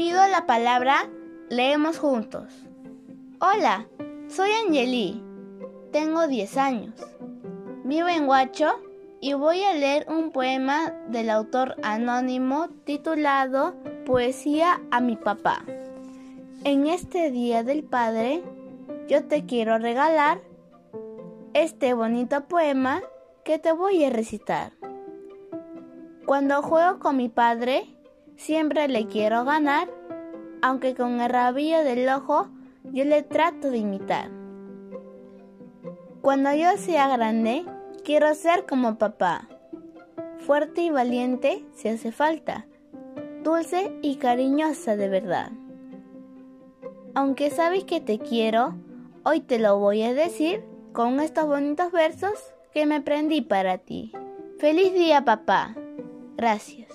pido la palabra, leemos juntos. Hola, soy Angeli. Tengo 10 años. Vivo en Huacho y voy a leer un poema del autor anónimo titulado Poesía a mi papá. En este Día del Padre, yo te quiero regalar este bonito poema que te voy a recitar. Cuando juego con mi padre, siempre le quiero ganar, aunque con el rabillo del ojo yo le trato de imitar. Cuando yo sea grande, quiero ser como papá, fuerte y valiente si hace falta, dulce y cariñosa de verdad. Aunque sabes que te quiero, hoy te lo voy a decir con estos bonitos versos que me aprendí para ti. Feliz día, papá. Gracias.